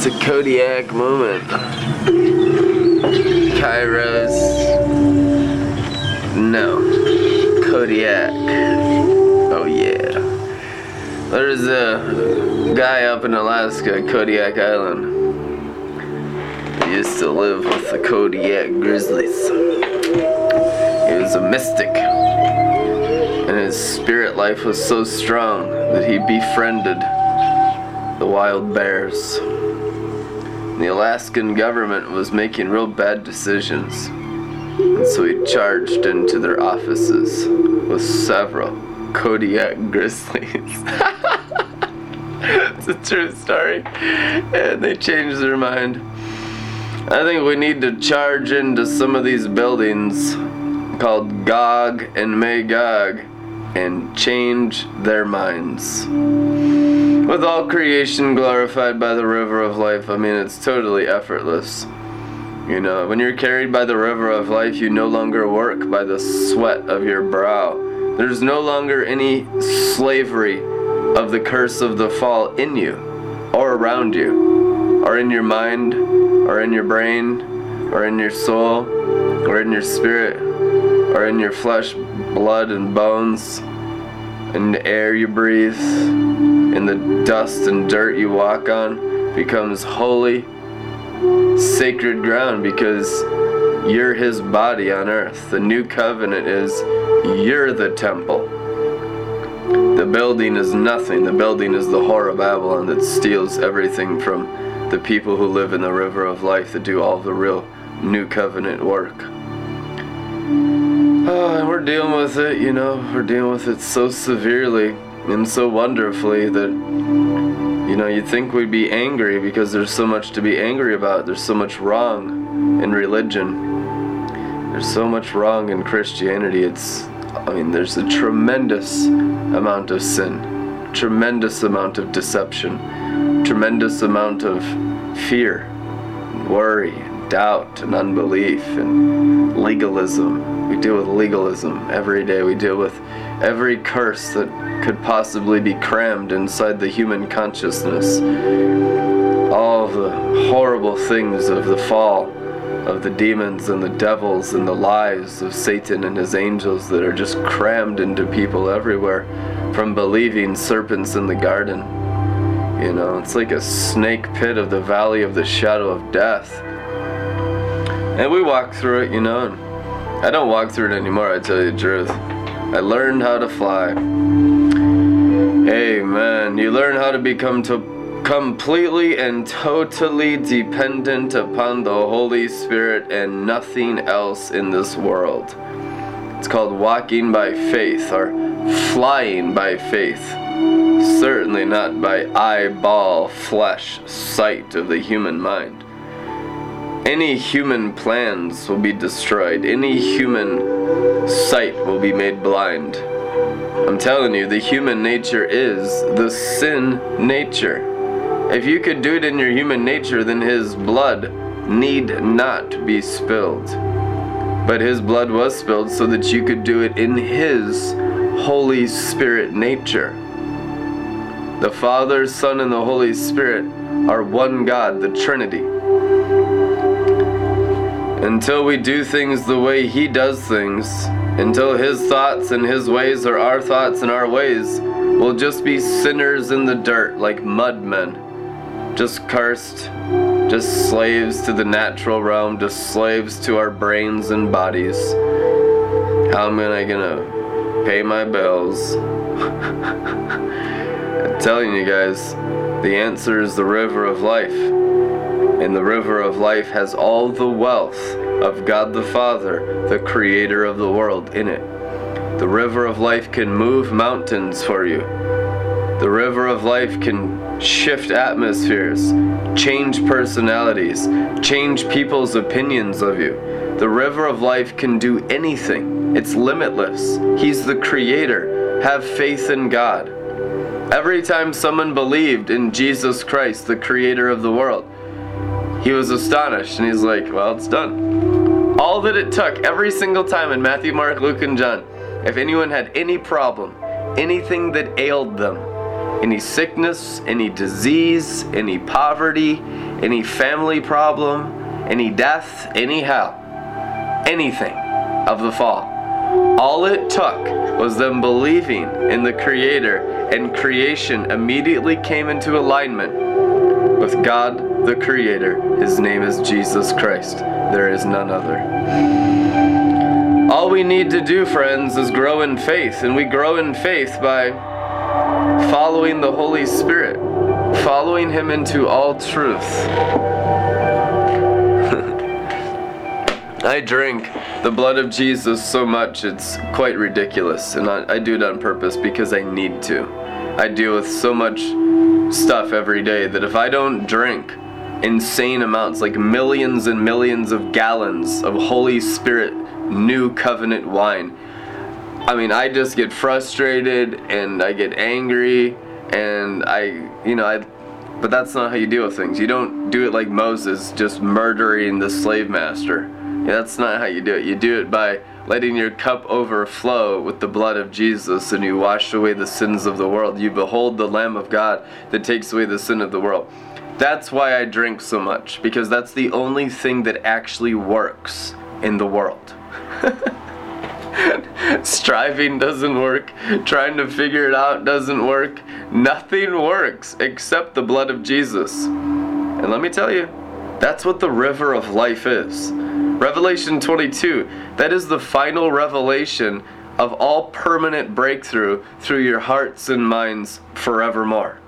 It's a Kodiak moment. Kairos. No. Kodiak. Oh yeah. There's a guy up in Alaska, Kodiak Island. He used to live with the Kodiak Grizzlies. He was a mystic. And his spirit life was so strong that he befriended the wild bears. The Alaskan government was making real bad decisions. And so he charged into their offices with several Kodiak grizzlies. it's a true story. And they changed their mind. I think we need to charge into some of these buildings called Gog and Magog and change their minds. With all creation glorified by the river of life, I mean, it's totally effortless. You know, when you're carried by the river of life, you no longer work by the sweat of your brow. There's no longer any slavery of the curse of the fall in you, or around you, or in your mind, or in your brain, or in your soul, or in your spirit, or in your flesh, blood, and bones, in the air you breathe, and the dust and dirt you walk on, becomes holy, sacred ground because you're his body on earth. The new covenant is you're the temple. The building is nothing. The building is the whore of Babylon that steals everything from the people who live in the river of life that do all the real new covenant work. Oh, we're dealing with it, you know, we're dealing with it so severely and so wonderfully that, you know, you'd think we'd be angry because there's so much to be angry about. There's so much wrong in religion. There's so much wrong in Christianity. It's, I mean, there's a tremendous amount of sin, tremendous amount of deception, tremendous amount of fear, worry, doubt, and unbelief, and legalism. We deal with legalism every day. We deal with every curse that could possibly be crammed inside the human consciousness. All the horrible things of the fall of the demons and the devils and the lies of Satan and his angels that are just crammed into people everywhere from believing serpents in the garden. You know, it's like a snake pit of the valley of the shadow of death. And we walk through it, you know, I don't walk through it anymore, I tell you the truth. I learned how to fly. Hey man, You learn how to become to completely and totally dependent upon the Holy Spirit and nothing else in this world. It's called walking by faith or flying by faith. Certainly not by eyeball, flesh, sight of the human mind. Any human plans will be destroyed. Any human sight will be made blind. I'm telling you, the human nature is the sin nature. If you could do it in your human nature, then his blood need not be spilled. But his blood was spilled so that you could do it in his Holy Spirit nature. The Father, Son, and the Holy Spirit are one God, the Trinity. Until we do things the way He does things, until His thoughts and His ways are our thoughts and our ways, we'll just be sinners in the dirt like mudmen. Just cursed, just slaves to the natural realm, just slaves to our brains and bodies. How am I gonna pay my bills? I'm telling you guys, the answer is the river of life. And the river of life has all the wealth of God the Father, the creator of the world, in it. The river of life can move mountains for you. The river of life can shift atmospheres, change personalities, change people's opinions of you. The river of life can do anything. It's limitless. He's the creator. Have faith in God. Every time someone believed in Jesus Christ, the creator of the world, he was astonished and he's like, Well, it's done. All that it took every single time in Matthew, Mark, Luke, and John, if anyone had any problem, anything that ailed them, any sickness, any disease, any poverty, any family problem, any death, any hell, anything of the fall. All it took was them believing in the Creator, and creation immediately came into alignment with God the Creator. His name is Jesus Christ. There is none other. All we need to do, friends, is grow in faith, and we grow in faith by following the Holy Spirit, following Him into all truth. I drink the blood of Jesus so much it's quite ridiculous, and I, I, do it on purpose because I need to. I deal with so much stuff every day that if I don't drink insane amounts, like millions and millions of gallons of Holy Spirit new covenant wine, I mean, I just get frustrated and I get angry, and I, you know, I. But that's not how you deal with things. You don't do it like Moses, just murdering the slave master yeah, that's not how you do it. You do it by letting your cup overflow with the blood of Jesus and you wash away the sins of the world. You behold the Lamb of God that takes away the sin of the world. That's why I drink so much, because that's the only thing that actually works in the world. Striving doesn't work. Trying to figure it out doesn't work. Nothing works except the blood of Jesus. And let me tell you, that's what the river of life is. Revelation 22, that is the final revelation of all permanent breakthrough through your hearts and minds forevermore.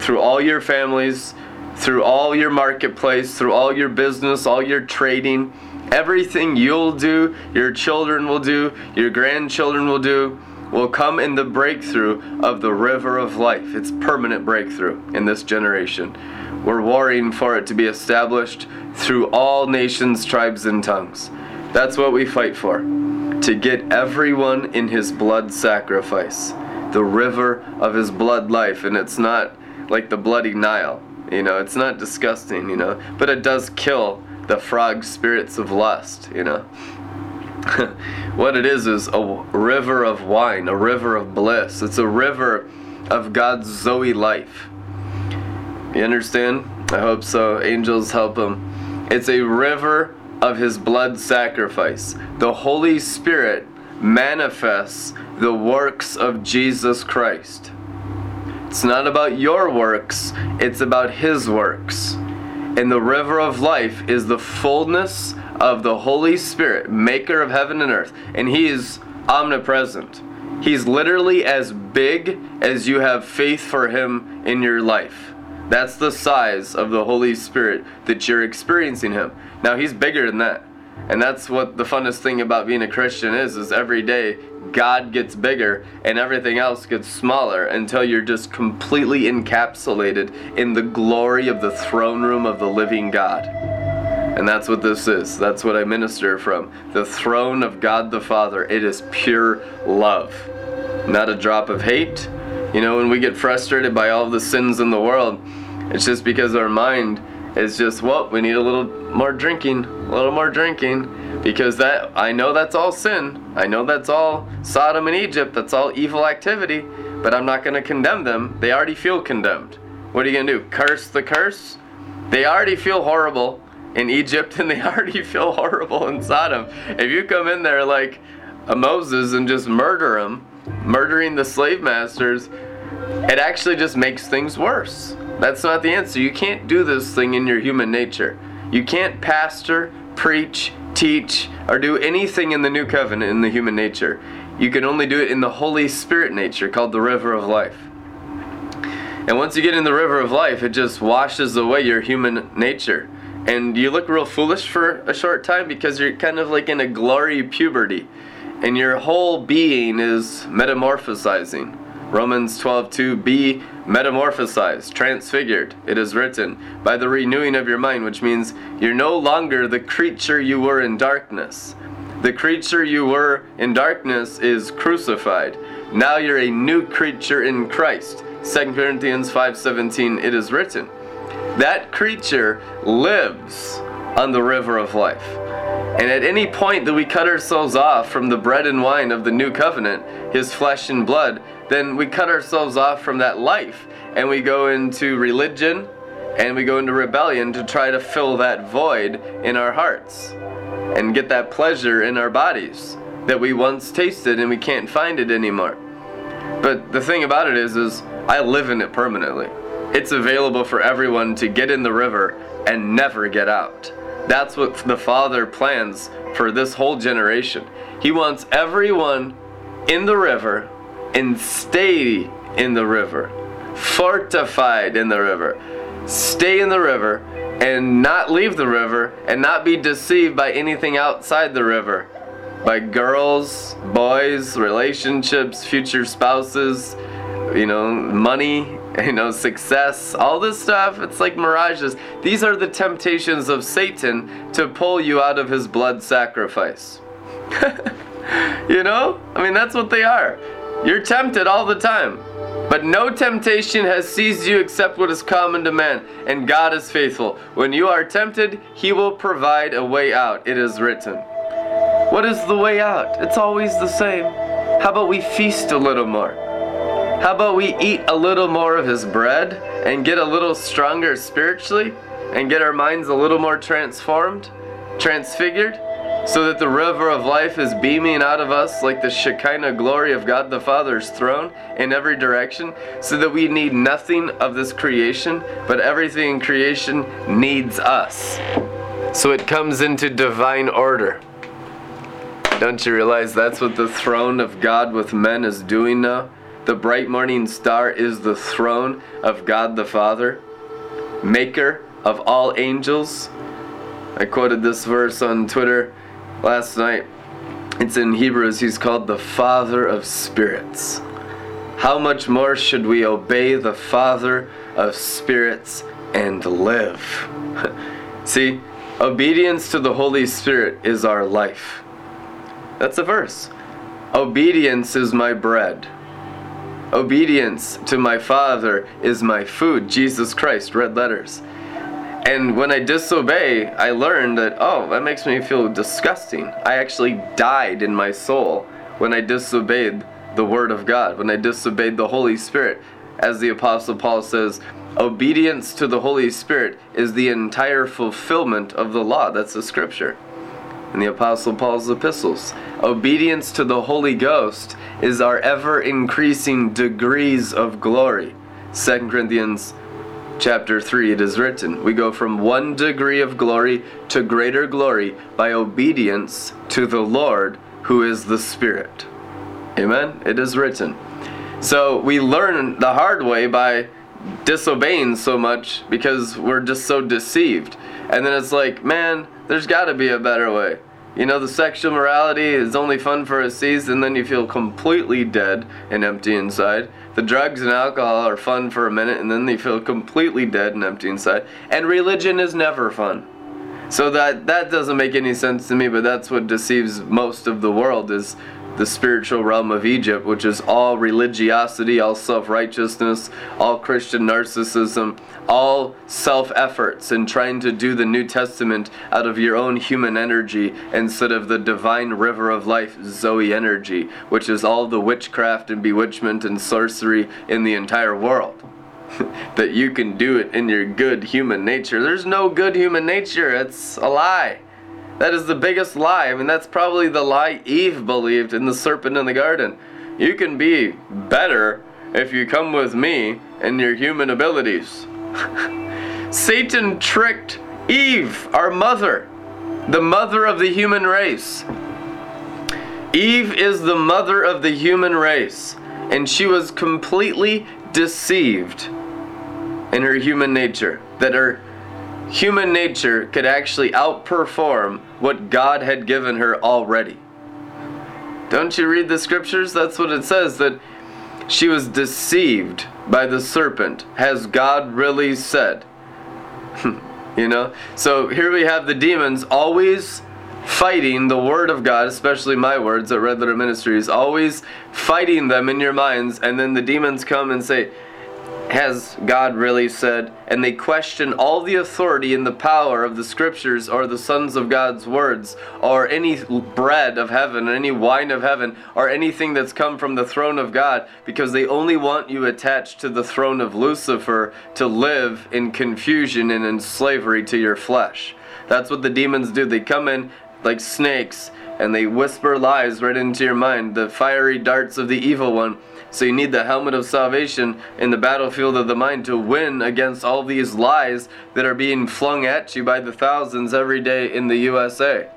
Through all your families, through all your marketplace, through all your business, all your trading, everything you'll do, your children will do, your grandchildren will do, will come in the breakthrough of the river of life. It's permanent breakthrough in this generation. We're warring for it to be established through all nations, tribes, and tongues. That's what we fight for. To get everyone in his blood sacrifice, the river of his blood life. And it's not like the bloody Nile, you know, it's not disgusting, you know, but it does kill the frog spirits of lust, you know. what it is is a river of wine, a river of bliss. It's a river of God's Zoe life. You understand? I hope so. Angels help him. It's a river of his blood sacrifice. The Holy Spirit manifests the works of Jesus Christ. It's not about your works, it's about his works. And the river of life is the fullness of the Holy Spirit, maker of heaven and earth. And he is omnipresent. He's literally as big as you have faith for him in your life. That's the size of the Holy Spirit that you're experiencing Him. Now He's bigger than that. And that's what the funnest thing about being a Christian is, is every day God gets bigger and everything else gets smaller until you're just completely encapsulated in the glory of the throne room of the living God. And that's what this is. That's what I minister from. The throne of God the Father. It is pure love, not a drop of hate. You know, when we get frustrated by all the sins in the world, it's just because our mind is just, well, we need a little more drinking, a little more drinking, because that I know that's all sin. I know that's all Sodom and Egypt. That's all evil activity. But I'm not going to condemn them. They already feel condemned. What are you going to do? Curse the curse? They already feel horrible in Egypt, and they already feel horrible in Sodom. If you come in there like a Moses and just murder them, murdering the slave masters, it actually just makes things worse. That's not the answer. You can't do this thing in your human nature. You can't pastor, preach, teach, or do anything in the new covenant in the human nature. You can only do it in the Holy Spirit nature called the river of life. And once you get in the river of life, it just washes away your human nature. And you look real foolish for a short time because you're kind of like in a glory puberty. And your whole being is metamorphosizing. Romans 12:2 Be metamorphosized, transfigured. It is written, by the renewing of your mind, which means you're no longer the creature you were in darkness. The creature you were in darkness is crucified. Now you're a new creature in Christ. 2 Corinthians 5:17 it is written. That creature lives on the river of life. And at any point that we cut ourselves off from the bread and wine of the new covenant, his flesh and blood, then we cut ourselves off from that life and we go into religion and we go into rebellion to try to fill that void in our hearts and get that pleasure in our bodies that we once tasted and we can't find it anymore. But the thing about it is is I live in it permanently. It's available for everyone to get in the river and never get out. That's what the Father plans for this whole generation. He wants everyone in the river and stay in the river, fortified in the river, stay in the river and not leave the river and not be deceived by anything outside the river by girls, boys, relationships, future spouses, you know, money, you know, success, all this stuff. It's like mirages. These are the temptations of Satan to pull you out of his blood sacrifice. you know? I mean, that's what they are. You're tempted all the time. But no temptation has seized you except what is common to man, and God is faithful. When you are tempted, he will provide a way out. It is written. What is the way out? It's always the same. How about we feast a little more? How about we eat a little more of his bread and get a little stronger spiritually and get our minds a little more transformed, transfigured? So that the river of life is beaming out of us like the Shekinah glory of God the Father's throne in every direction, so that we need nothing of this creation, but everything in creation needs us. So it comes into divine order. Don't you realize that's what the throne of God with men is doing now? The bright morning star is the throne of God the Father, maker of all angels. I quoted this verse on Twitter last night. It's in Hebrews, he's called the Father of Spirits. How much more should we obey the Father of Spirits and live? See, obedience to the Holy Spirit is our life. That's a verse. Obedience is my bread. Obedience to my Father is my food. Jesus Christ, red letters. And when I disobey, I learned that, oh, that makes me feel disgusting. I actually died in my soul when I disobeyed the Word of God, when I disobeyed the Holy Spirit. As the Apostle Paul says, obedience to the Holy Spirit is the entire fulfillment of the law. That's the scripture. In the Apostle Paul's epistles, obedience to the Holy Ghost is our ever increasing degrees of glory. 2 Corinthians chapter 3 it is written we go from one degree of glory to greater glory by obedience to the lord who is the spirit. Amen? It is written. So we learn the hard way by disobeying so much because we're just so deceived. And then it's like man there's got to be a better way. You know, the sexual morality is only fun for a season, then you feel completely dead and empty inside. The drugs and alcohol are fun for a minute, and then they feel completely dead and empty inside. And religion is never fun. So that that doesn't make any sense to me, but that's what deceives most of the world is the spiritual realm of Egypt, which is all religiosity, all self righteousness, all Christian narcissism, all self efforts, and trying to do the New Testament out of your own human energy instead of the divine river of life, Zoe energy, which is all the witchcraft and bewitchment and sorcery in the entire world. that you can do it in your good human nature. There's no good human nature, it's a lie. That is the biggest lie. I mean, that's probably the lie Eve believed in the serpent in the garden. You can be better if you come with me and your human abilities. Satan tricked Eve, our mother, the mother of the human race. Eve is the mother of the human race, and she was completely deceived in her human nature that her human nature could actually outperform what God had given her already. Don't you read the scriptures? That's what it says that she was deceived by the serpent. Has God really said? you know? So here we have the demons always fighting the word of God, especially my words at Red Letter Ministries, always fighting them in your minds, and then the demons come and say, has God really said? And they question all the authority and the power of the scriptures or the sons of God's words or any bread of heaven or any wine of heaven or anything that's come from the throne of God because they only want you attached to the throne of Lucifer to live in confusion and in slavery to your flesh. That's what the demons do. They come in like snakes and they whisper lies right into your mind, the fiery darts of the evil one so you need the helmet of salvation in the battlefield of the mind to win against all these lies that are being flung at you by the thousands every day in the USA.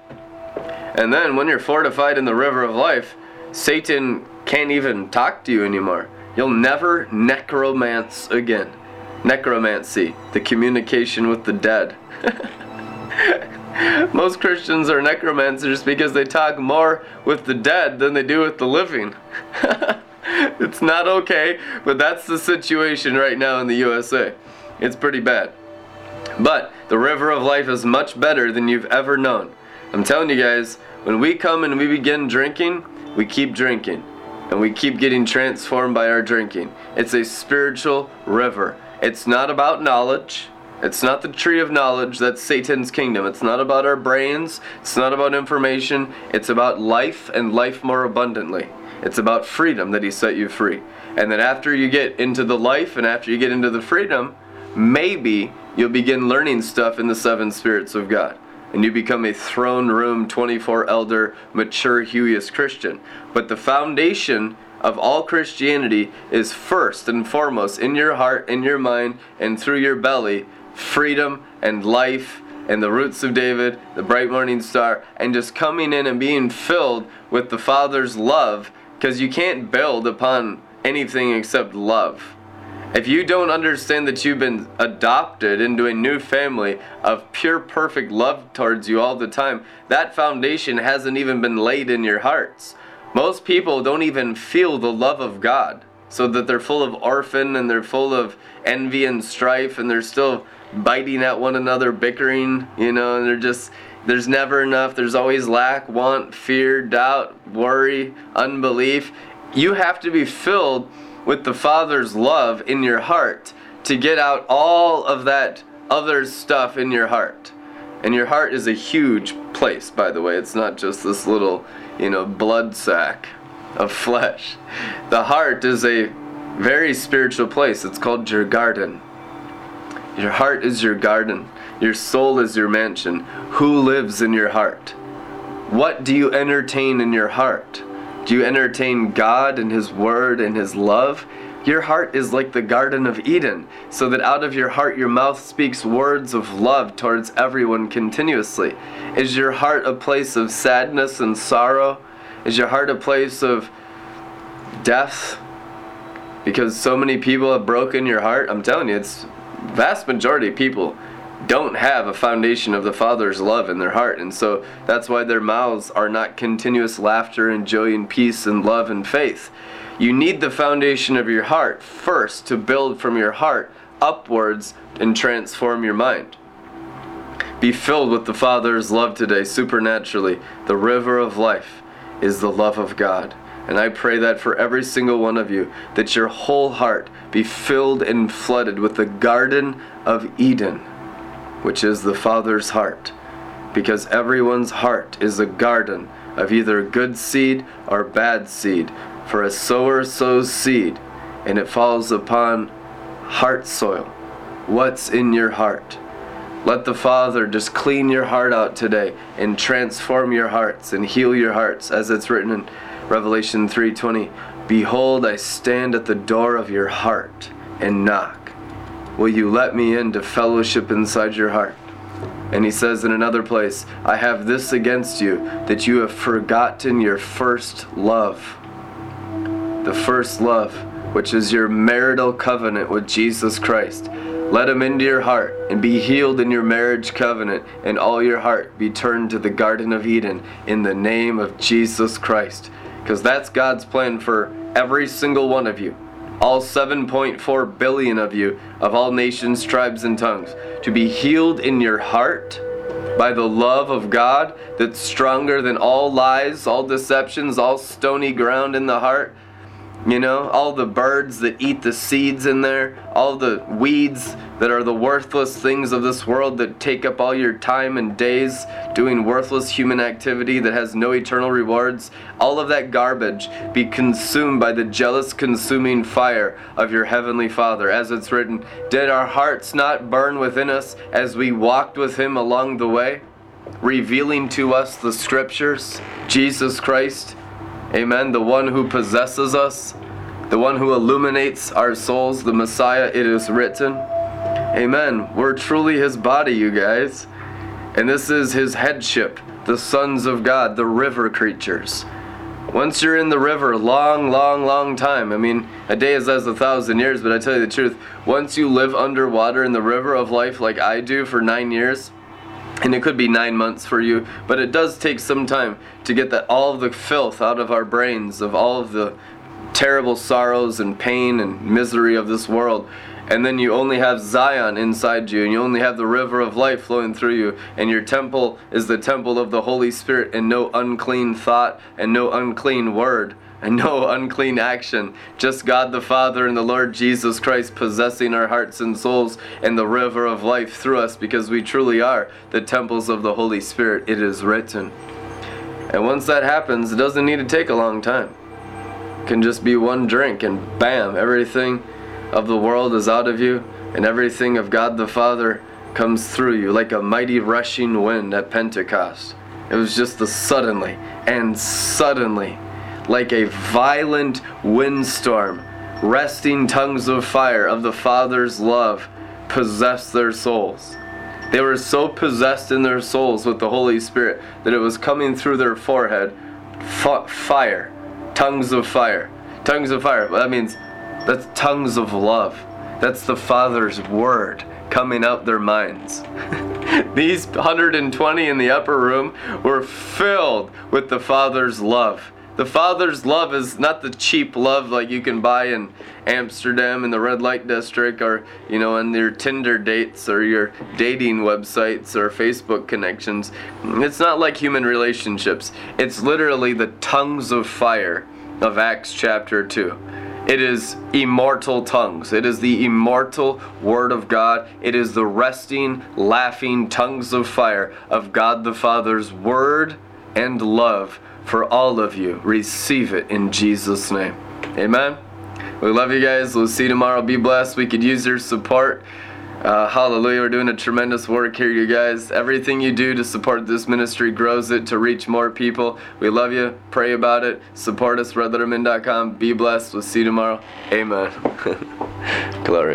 And then when you're fortified in the river of life, Satan can't even talk to you anymore. You'll never necromance again. Necromancy, the communication with the dead. Most Christians are necromancers because they talk more with the dead than they do with the living. it's not okay, but that's the situation right now in the USA. It's pretty bad. But the river of life is much better than you've ever known. I'm telling you guys, when we come and we begin drinking, we keep drinking. And we keep getting transformed by our drinking. It's a spiritual river. It's not about knowledge. It's not the tree of knowledge that's Satan's kingdom. It's not about our brains. It's not about information. It's about life and life more abundantly. It's about freedom that He set you free. And then after you get into the life and after you get into the freedom, maybe you'll begin learning stuff in the seven spirits of God. And you become a throne room 24 elder, mature, Hueyist Christian. But the foundation of all Christianity is first and foremost in your heart, in your mind, and through your belly freedom and life and the roots of David, the bright morning star, and just coming in and being filled with the Father's love because you can't build upon anything except love. If you don't understand that you've been adopted into a new family of pure, perfect love towards you all the time, that foundation hasn't even been laid in your hearts. Most people don't even feel the love of God, so that they're full of orphan and they're full of envy and strife and they're still biting at one another, bickering, you know, and they're just there's never enough. There's always lack, want, fear, doubt, worry, unbelief. You have to be filled with the Father's love in your heart to get out all of that other stuff in your heart. And your heart is a huge place, by the way. It's not just this little, you know, blood sack of flesh. The heart is a very spiritual place. It's called your garden. Your heart is your garden. Your soul is your mansion. Who lives in your heart? What do you entertain in your heart? Do you entertain God and His Word and His love? Your heart is like the Garden of Eden, so that out of your heart your mouth speaks words of love towards everyone continuously. Is your heart a place of sadness and sorrow? Is your heart a place of death? Because so many people have broken your heart. I'm telling you, it's vast majority of people don't have a foundation of the Father's love in their heart. And so that's why their mouths are not continuous laughter and joy and peace and love and faith. You need the foundation of your heart first to build from your heart upwards and transform your mind. Be filled with the Father's love today, supernaturally. The river of life is the love of God. And I pray that for every single one of you, that your whole heart be filled and flooded with the Garden of Eden which is the Father's heart, because everyone's heart is a garden of either good seed or bad seed. For a sower sows seed, and it falls upon heart soil. What's in your heart? Let the Father just clean your heart out today and transform your hearts and heal your hearts as it's written in Revelation 3:20. Behold, I stand at the door of your heart and knock. Will you let me into fellowship inside your heart? And he says in another place, I have this against you, that you have forgotten your first love. The first love, which is your marital covenant with Jesus Christ. Let him into your heart and be healed in your marriage covenant, and all your heart be turned to the Garden of Eden in the name of Jesus Christ. Because that's God's plan for every single one of you. All 7.4 billion of you, of all nations, tribes, and tongues, to be healed in your heart by the love of God that's stronger than all lies, all deceptions, all stony ground in the heart, You know, all the birds that eat the seeds in there, all the weeds that are the worthless things of this world that take up all your time and days doing worthless human activity that has no eternal rewards, all of that garbage be consumed by the jealous consuming fire of your heavenly Father. As it's written, Did our hearts not burn within us as we walked with Him along the way, revealing to us the Scriptures, Jesus Christ? Amen. The one who possesses us, the one who illuminates our souls, the Messiah, it is written. Amen. We're truly his body, you guys. And this is his headship, the sons of God, the river creatures. Once you're in the river, long, long, long time. I mean, a day is as a thousand years, but I tell you the truth, once you live underwater in the river of life like I do for nine years, and it could be nine months for you, but it does take some time to get that all of the filth out of our brains, of all of the terrible sorrows and pain and misery of this world. And then you only have Zion inside you, and you only have the river of life flowing through you, and your temple is the temple of the Holy Spirit, and no unclean thought and no unclean word and no unclean action. Just God the Father and the Lord Jesus Christ possessing our hearts and souls and the river of life through us because we truly are the temples of the Holy Spirit. It is written. And once that happens, it doesn't need to take a long time. It can just be one drink and bam, everything of the world is out of you and everything of God the Father comes through you like a mighty rushing wind at Pentecost. It was just the suddenly and suddenly like a violent windstorm, resting tongues of fire of the Father's love possessed their souls. They were so possessed in their souls with the Holy Spirit that it was coming through their forehead fire, tongues of fire. Tongues of fire. That means that's tongues of love. That's the Father's word coming out their minds. These 120 in the upper room were filled with the Father's love. The Father's love is not the cheap love like you can buy in Amsterdam in the red light district or, you know, on your Tinder dates or your dating websites or Facebook connections. It's not like human relationships. It's literally the tongues of fire of Acts chapter 2. It is immortal tongues. It is the immortal Word of God. It is the resting, laughing tongues of fire of God the Father's Word and love for all of you. Receive it in Jesus' name. Amen. We love you guys. We'll see you tomorrow. Be blessed. We could use your support. Uh, hallelujah. We're doing a tremendous work here, you guys. Everything you do to support this ministry grows it to reach more people. We love you. Pray about it. Support us, redlettermin.com. Be blessed. We'll see you tomorrow. Amen. Glory.